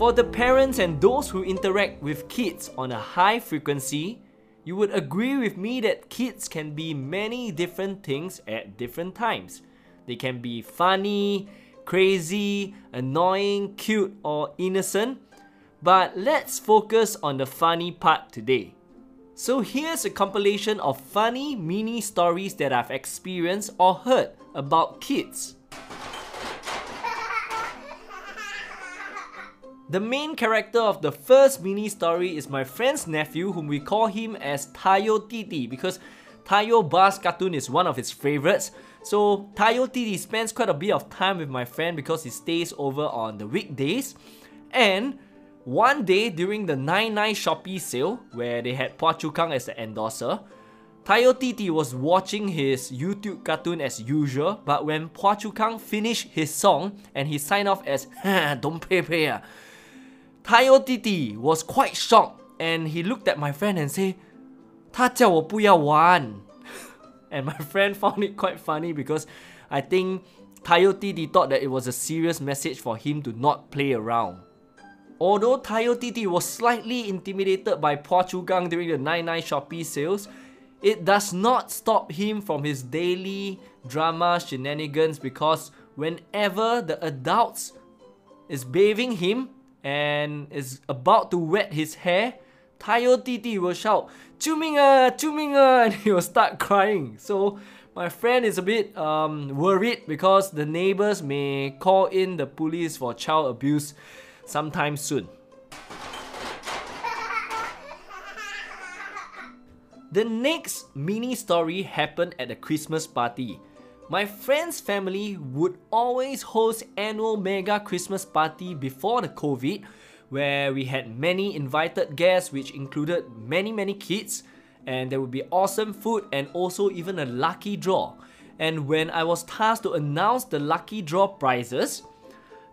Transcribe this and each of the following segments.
For the parents and those who interact with kids on a high frequency, you would agree with me that kids can be many different things at different times. They can be funny, crazy, annoying, cute, or innocent. But let's focus on the funny part today. So here's a compilation of funny mini stories that I've experienced or heard about kids. The main character of the first mini story is my friend's nephew, whom we call him as Tayo Titi because Tayo Bus cartoon is one of his favorites. So Tayo Titi spends quite a bit of time with my friend because he stays over on the weekdays. And one day during the 99 Shopee sale, where they had Phua Chu Kang as the endorser, Tayo Titi was watching his YouTube cartoon as usual, but when Phua Chu Kang finished his song and he signed off as Don't pay pay, ah, Tayo Titi was quite shocked and he looked at my friend and said, 他叫我不要玩 And my friend found it quite funny because I think Tayo Titi thought that it was a serious message for him to not play around. Although Tayo Titi was slightly intimidated by Phua Chu Kang during the 99 Shopee sales, it does not stop him from his daily drama shenanigans because whenever the adults is bathing him, and is about to wet his hair, Tayo Titi will shout, Chuminga, Chuminga, and he will start crying. So my friend is a bit um, worried because the neighbors may call in the police for child abuse sometime soon. The next mini story happened at a Christmas party. My friend's family would always host annual mega Christmas party before the COVID where we had many invited guests which included many many kids and there would be awesome food and also even a lucky draw. And when I was tasked to announce the lucky draw prizes,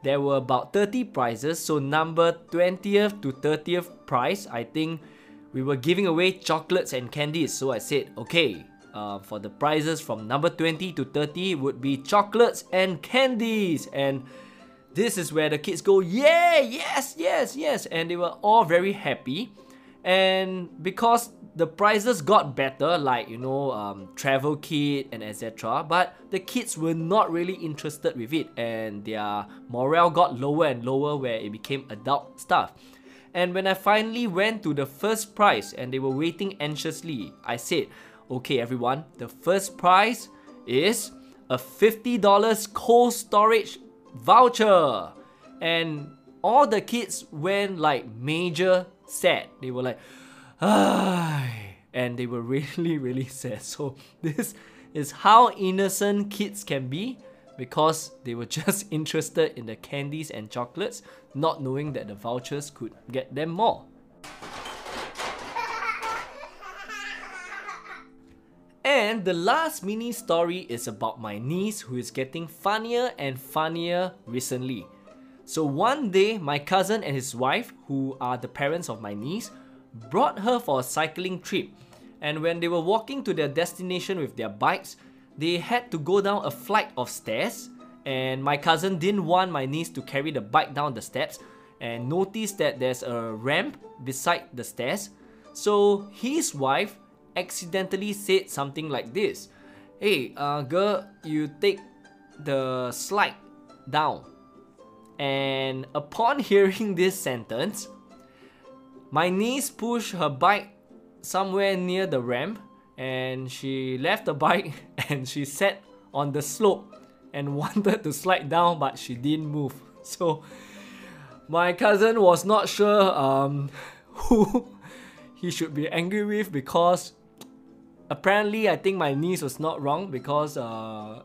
there were about 30 prizes, so number 20th to 30th prize, I think we were giving away chocolates and candies. So I said, okay, uh, for the prizes from number 20 to 30 would be chocolates and candies. And this is where the kids go, yeah, yes, yes, yes. And they were all very happy. And because the prizes got better, like, you know, um, travel kit and etc. But the kids were not really interested with it. And their morale got lower and lower where it became adult stuff. And when I finally went to the first prize and they were waiting anxiously, I said, Okay, everyone, the first prize is a $50 cold storage voucher. And all the kids went like major sad. They were like, Ay, and they were really, really sad. So, this is how innocent kids can be because they were just interested in the candies and chocolates, not knowing that the vouchers could get them more. And the last mini story is about my niece who is getting funnier and funnier recently. So one day, my cousin and his wife, who are the parents of my niece, brought her for a cycling trip. And when they were walking to their destination with their bikes, they had to go down a flight of stairs. And my cousin didn't want my niece to carry the bike down the steps and noticed that there's a ramp beside the stairs. So his wife accidentally said something like this Hey, uh, girl, you take the slide down. And upon hearing this sentence, my niece pushed her bike somewhere near the ramp and she left the bike and she sat on the slope and wanted to slide down but she didn't move. So my cousin was not sure um, who he should be angry with because apparently I think my niece was not wrong because uh,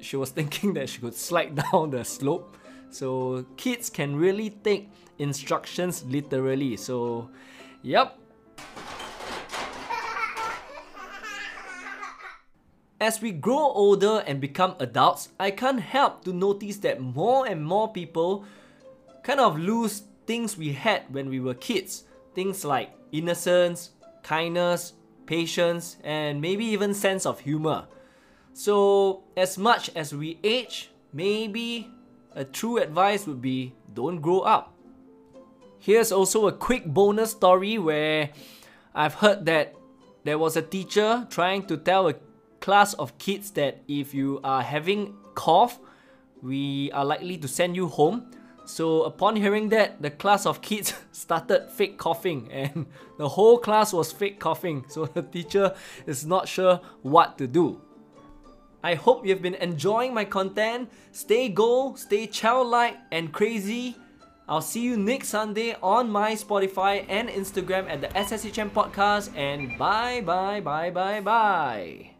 she was thinking that she could slide down the slope. So kids can really take instructions literally. So, yep. As we grow older and become adults, I can't help to notice that more and more people kind of lose things we had when we were kids. Things like innocence, kindness, patience, and maybe even sense of humor. So, as much as we age, maybe a true advice would be don't grow up. Here's also a quick bonus story where I've heard that there was a teacher trying to tell a class of kids that if you are having cough, we are likely to send you home. So upon hearing that, the class of kids started fake coughing and the whole class was fake coughing. So the teacher is not sure what to do. I hope you've been enjoying my content. Stay go, stay childlike and crazy. I'll see you next Sunday on my Spotify and Instagram at the SSHM podcast and bye bye bye bye bye.